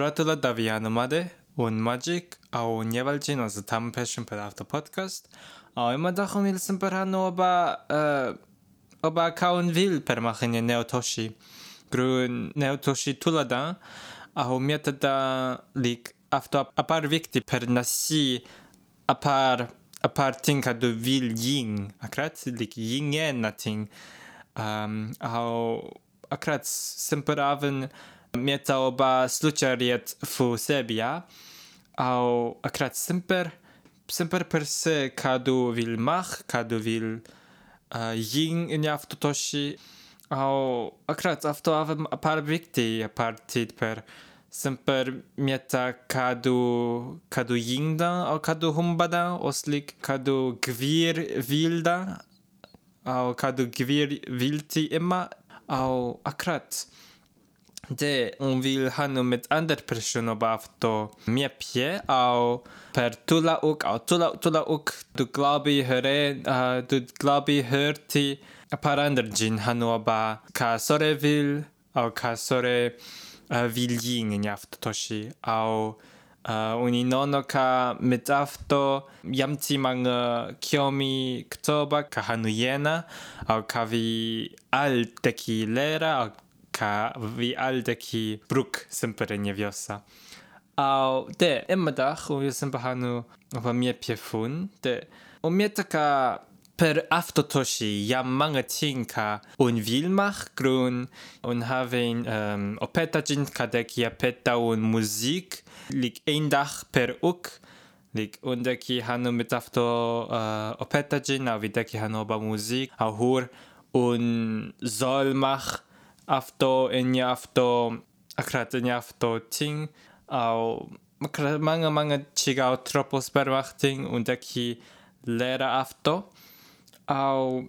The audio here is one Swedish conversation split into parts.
Bratula Davianomade, un Magic, au Nievalcino z tam Passion per After Podcast. Au ima dachom il semperano oba uh, oba kaun vil per machine neotoshi. Grun neotoshi tulada, au mieta da lik after apar vikti per nasi apar apar tinka du vil ying. Akrat lik yingen nating. Um, au akrat semperaven mieta oba sluchariet fu sebia. Au akrat semper semper per se kadu vil mach, kadu du vill e, ying in aftotoshi. Au akrat afto avem apar vikti apar tid per semper meta kadu kadu yingda au kadu humbada oslik kadu gvir vilda au kadu gvir vilti emma au akrat de un vil hanu mit ander persona bafto miepje au per tula uk au tula tula uk du glabi hore uh, du glabi hörti parander jin hanu ba ka sore vil au ka sore e, uh, in njafto toshi au Uh, uni nono ka mit afto jamci mange kiomi ktoba ka hanujena au kavi al Lera. au lera au ka vi alde ki bruk sempre nie wiosa. Au de emma da chu vi sempre hanu va mie piefun de o mie taka per aftotoshi un un kadek ja un musik ein dach per uk lik und ki hanu mit afto uh, opeta jin au videki hanu ba musik au hur un soll mach αυτό εννιά αυτό ακράτε εννιά αυτό τιν au mange mange chigao tropos berbachting und der ki lehrer αυτό au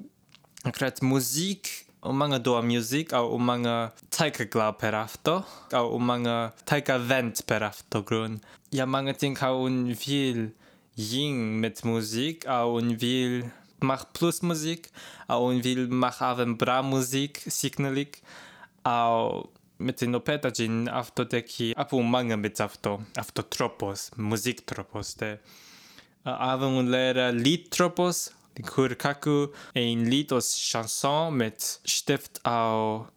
akrat musik und mange doa musik au und mange taika glau per αυτό au und mange taika vent per αυτό grun. Ja mange ting au un viel ying mit musik au un viel mach plus musik au un viel mach aven bra musik signalig au mit den opeta gin afto de ki apu manga mit afto afto tropos musik tropos de uh, ave lera lit tropos di kur kaku ein lit chanson mit stift au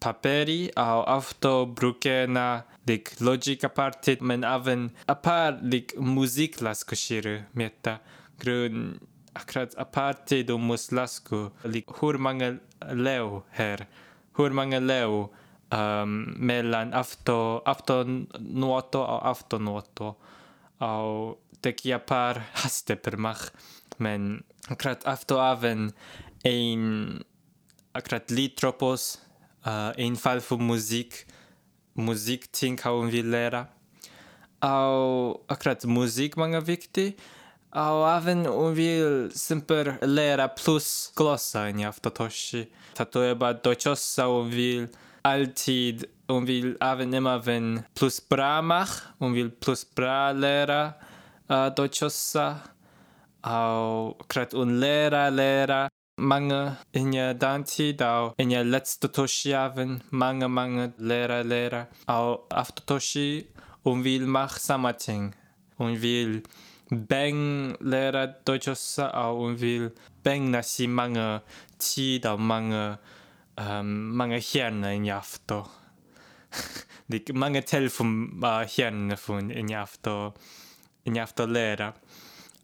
paperi au afto brukena lik logic aparte men aven apar lik musik las kushiru metta grun akrat aparte do muslasku lik hur manga leo her hur många leo um, mellan afto, aftonuoto och aftonuoto. Och det teki par haste per mach. Men akkurat även en, akkurat litropos eh, uh, en fall för musik musik ting har vi lära. Och akkurat musik många viktig. Och även om vi simpel lära plus glossa i aftotoshi. Tatoeba dochossa om vi alltid om vill även även plus bra mach, om vill plus bra lära uh, dochossa. Och krat un lära lära många inga dantid och inga letzte toshi även många många lära lära. Och aftotoshi om vill mach samma ting. Om vill beng lera dojosa au un vil bang na si manga chi da manga um, ehm, manga hjärna in afto. Dik manga telefon eh, uh, hjärna fun in afto in afto lera.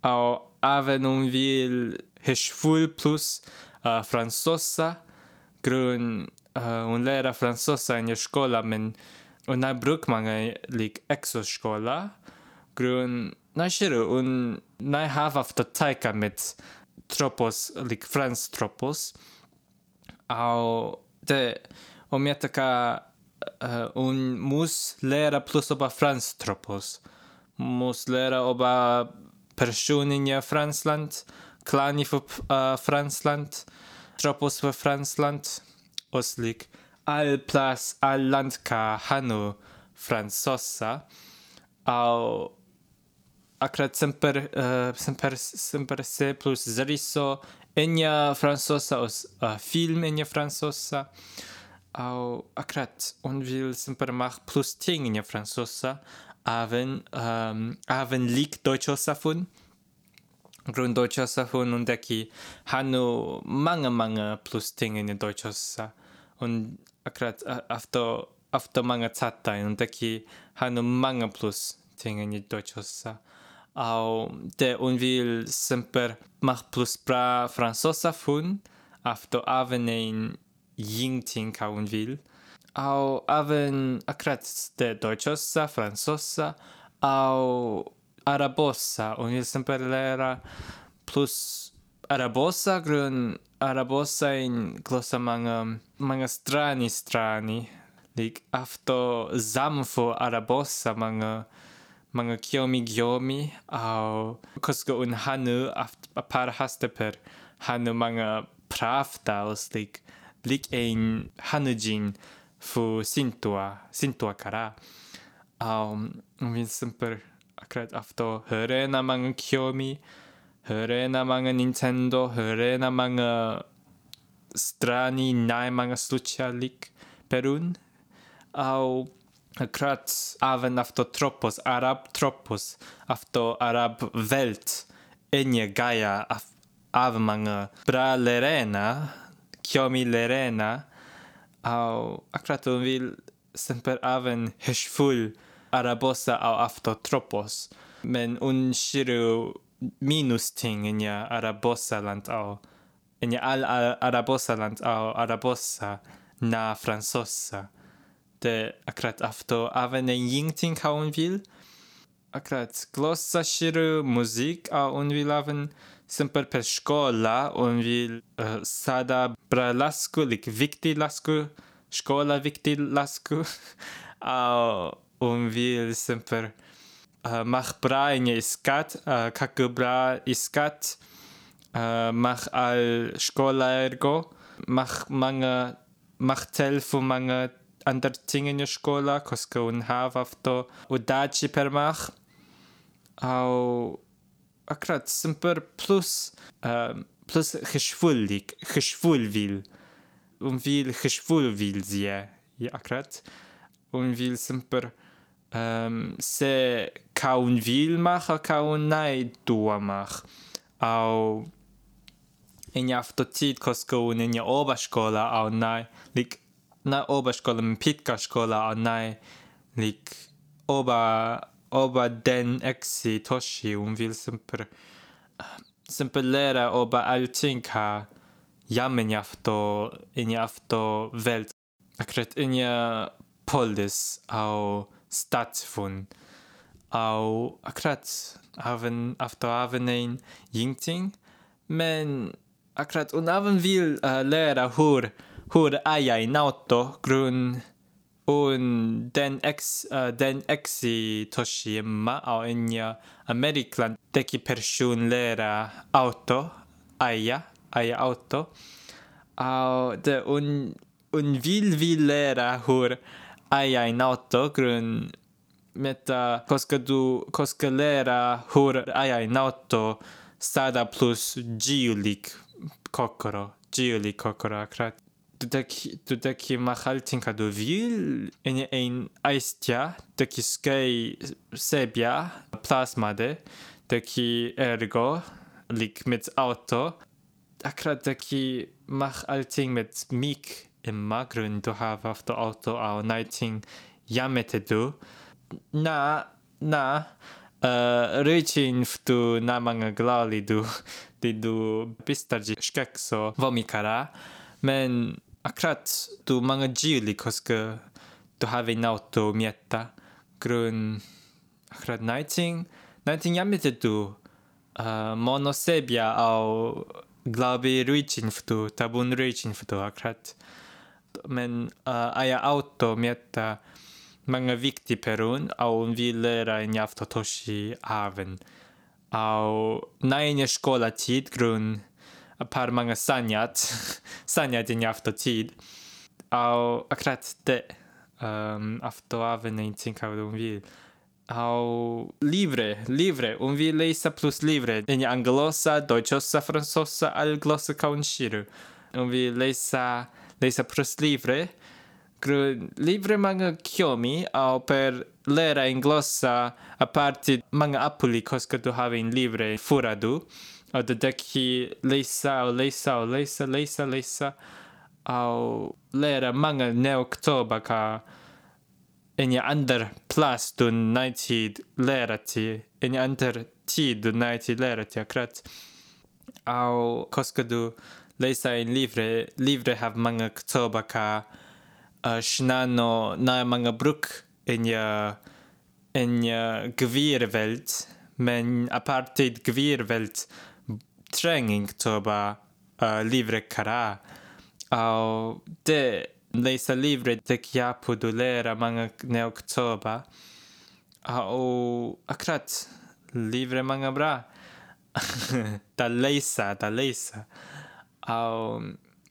Au även un vil heshful plus eh, uh, fransosa grun uh, un lera fransosa in skola men un bruk manga lik exoskola grun Nej, shiru, un nai have after taika mit tropos, like friends tropos. Au de om jag taka uh, eh, un mus lera plus oba friends tropos. Mus lera oba personin ja Fransland, klani för uh, eh, Fransland, tropos för Fransland. Oslik al plas al land ka hanu fransosa. Au akrat semper, uh, semper, semper se plus zeriso enia francosa os uh, film enia francosa Au akrat on vill semper mach plus ting enia fransosa, aven um, aven lik deutschosa fun. Grund deutschosa fun und deki hanu många, många plus ting i deutschosa. Und akrat uh, afto afto många zatta und deki hanu många plus ting enia deutschosa. Au de hon vill sempre mach plus bra fransosa fun, afto avenein en yingting ka un vil Au även akrat de deutschosa, fransosa, au arabosa. Hon vill semper lära plus arabosa grun arabosa in glossa manga många strani strani. Lik efter zamfo arabosa många mga kiomi giomi au kosko un hanu a par haste per hanu mga pravda os lik lik ein hanujin fu sintua sintua kara. Au min super akkurat afto höre na mga kiomi höre na mga Nintendo höre na mga strani nai mga slucha lik perun. Au akkurat även efter tropos, arab tropos, efter arab vält, enje gaia av många bra lerena, kiomi lerena, och akkurat hon vill exempel även heshfull arabosa av efter tropos, men hon shiru minus ting enje arabosa land. av, enje all arabosa land av arabosa na fransosa って akurat auf to awenen Yingting hauen will. Akurat glossaschiru Musik a unwil aven semper per scola unwil uh, eh, sada bralascu lic victi lascu scola victi lascu a unwil semper uh, eh, mach bra in iscat uh, eh, kacu bra iscat uh, mach al scola ergo mach manga mach tel fu manga andarțingeniu școala, cosca un hav auf avto udaci per mach, au akrat sëmper plus uh, plus geschwuldig, geschwulvil, um vil geschwulvil sie, ja akrat, um vil sëmper um, ähm, se kaun vil mach, a kaun nai dua mach, au in ja avto tit cosca un in ja oba școala au nai, like, na oberskolan, med pitka skola och nej lik oba oba den exi toshi hon vill simpel simpel lära oba allting ha jamen jafto in vält. Akret in polis au statsfun au akkurat även afto även jingting men akkurat unaven även vill uh, äh, lära hur hur aja in nauto grun un den ex uh, den exi toshima au in American deki persun lera auto aja aja auto. Au de un un vil vil lera hur aia in nauto grun meta koska du koska lera hur aia nauto auto stada plus giulik kokoro giulik kokoro akrat. до такі до такі махальтенька до віл ен ен айстя такі скай себя плазмаде такі ерго лік мит ауто акра такі махальтен мит мік im magren du hafafte auto au nighting jamete du na na uh, rycin tu namanga glali du ty du pistarji szkekso vomikara men akkurat du många gili koska du har en auto mietta grun akkurat nighting nighting jamite du eh, uh, mono sebia au glabi ruicin ftu tabun ruicin ftu akkurat. Men eh, uh, aja auto mietta många viktiga perun au vill lära en jafto toshi aven au nainje skola tid grun par många sanjat, sanjat in afto tid. Au akkurat det ehm, um, afto aven inting av de vill. Au livre, livre, un vi läsa plus livre. En anglosa, deutschosa, fransosa, all glossa kaun shiru. Un vi läsa, läsa plus livre. Gru, livre mga kiomi au per lera in glossa a parte mga apuli koska du have in livre furadu. Nou, de daqui leissa, leissa, leissa, leissa, leissa, au lera manga ne oktoberka in en je ander plus doen naiti lerati, en je ander tid doen naiti lerati akrat. Au koskadu leissa in livre, livre have manga ktobaka a uh, eh, shnano na manga bruk en je en je gewierwelt, men apartheid gewierwelt, trening toba uh, e, livre kara. au de leisa livre de kia pudulera manga neok toba au akrat livre manga bra. Da leisa da leisa. Au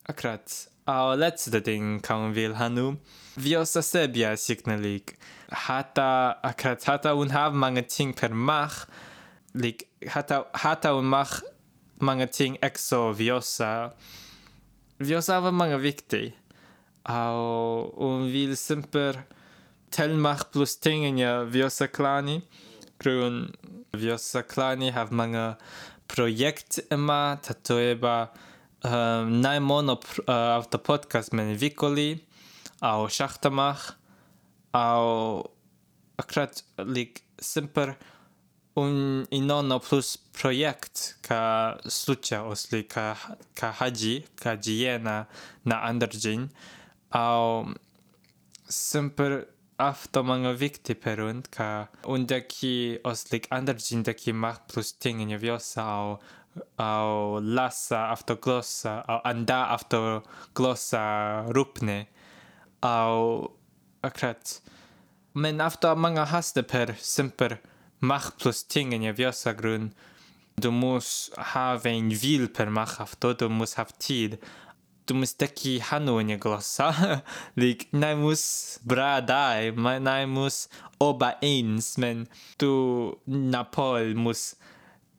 akrat. Au let's the thing kan vil hanu. Viosa sebia signalik hata akrat hata un hav manga ting per mach. Lik hata hata un mach mange ting EXO Vjosa. Vjosa var mange viktig. Ah, Og hun vil simper Telmach pluss tingene Vjosa Klani. Grunn Vjosa Klani har mange projekt immer, tatoeba um, ehm, naj mono eh, uh, avto podcast men vikoli, au ah, šahtamah, au akrat lik simper. Like, un inono plus projekt ka slucha osli ka ka haji ka jiena na anderjin au semper afto många viktig perund ka undaki oslik anderjin daki mach plus tingen jag viosa au au lassa afto glossa au anda afto glossa rupne au akrat men afto många haste per semper mach plus tingen jag viosa grund du måste ha en vil per mach afto du måste ha tid. Du måste deki hanu in glossa lik nej mus bra dai nej mus oba ens men du napol mus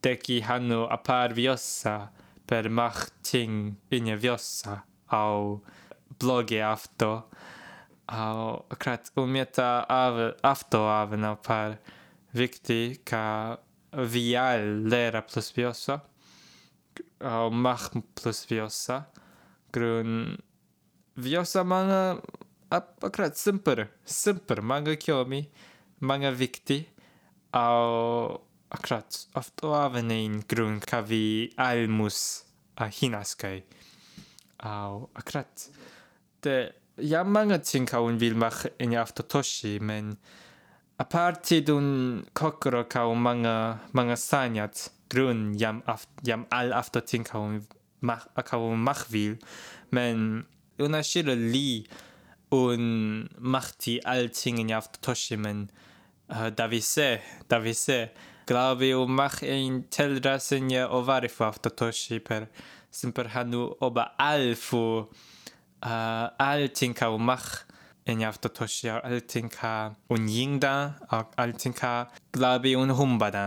deki hanu a par viosa per mach ting in viosa au blogge afto. Au krat, umeta av afto av na par viktig ka vial lera plus viosa au mach plus viosa grun viosa många akkurat simper simper många kiomi många viktig au akkurat afto avenein grun ka vi almus a hinaskai au akkurat de ja många ting ka un vill mach in e afto toshi men a parti dun kokoro ka un många många sanjat grun jam aft jam all afto ting ka un mach ka un mach vil men una shire li un machti all ting in afto toshi uh, da vi se da vi se glaube u mach ein telrasen ja o varifo afto toshi per simper hanu oba alfu uh, allting ka o mach en afto toshi allting ka un yingda allting ka glaube un humbada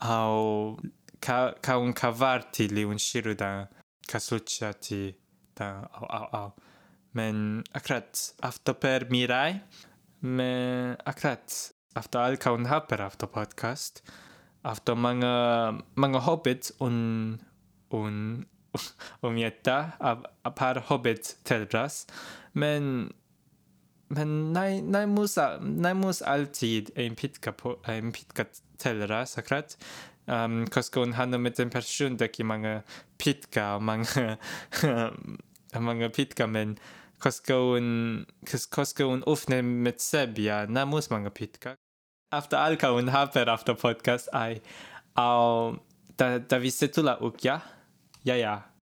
au ka ka un kavarti li un shiruda ka suchati da au au au. Men akrat afto per mirai men akrat after all ka un haper after podcast after många många hobbits un un om jetta av a par hobbit telras men nej musa nej mus alltid en pitka en pitka telra sakrat um, koska hon handlar med en person där i många pitka många många pitka men koska hon koska hon öppnar med sebia nej mus många pitka. After alka hon haper after podcast ai au da da vi setula ukja ja ja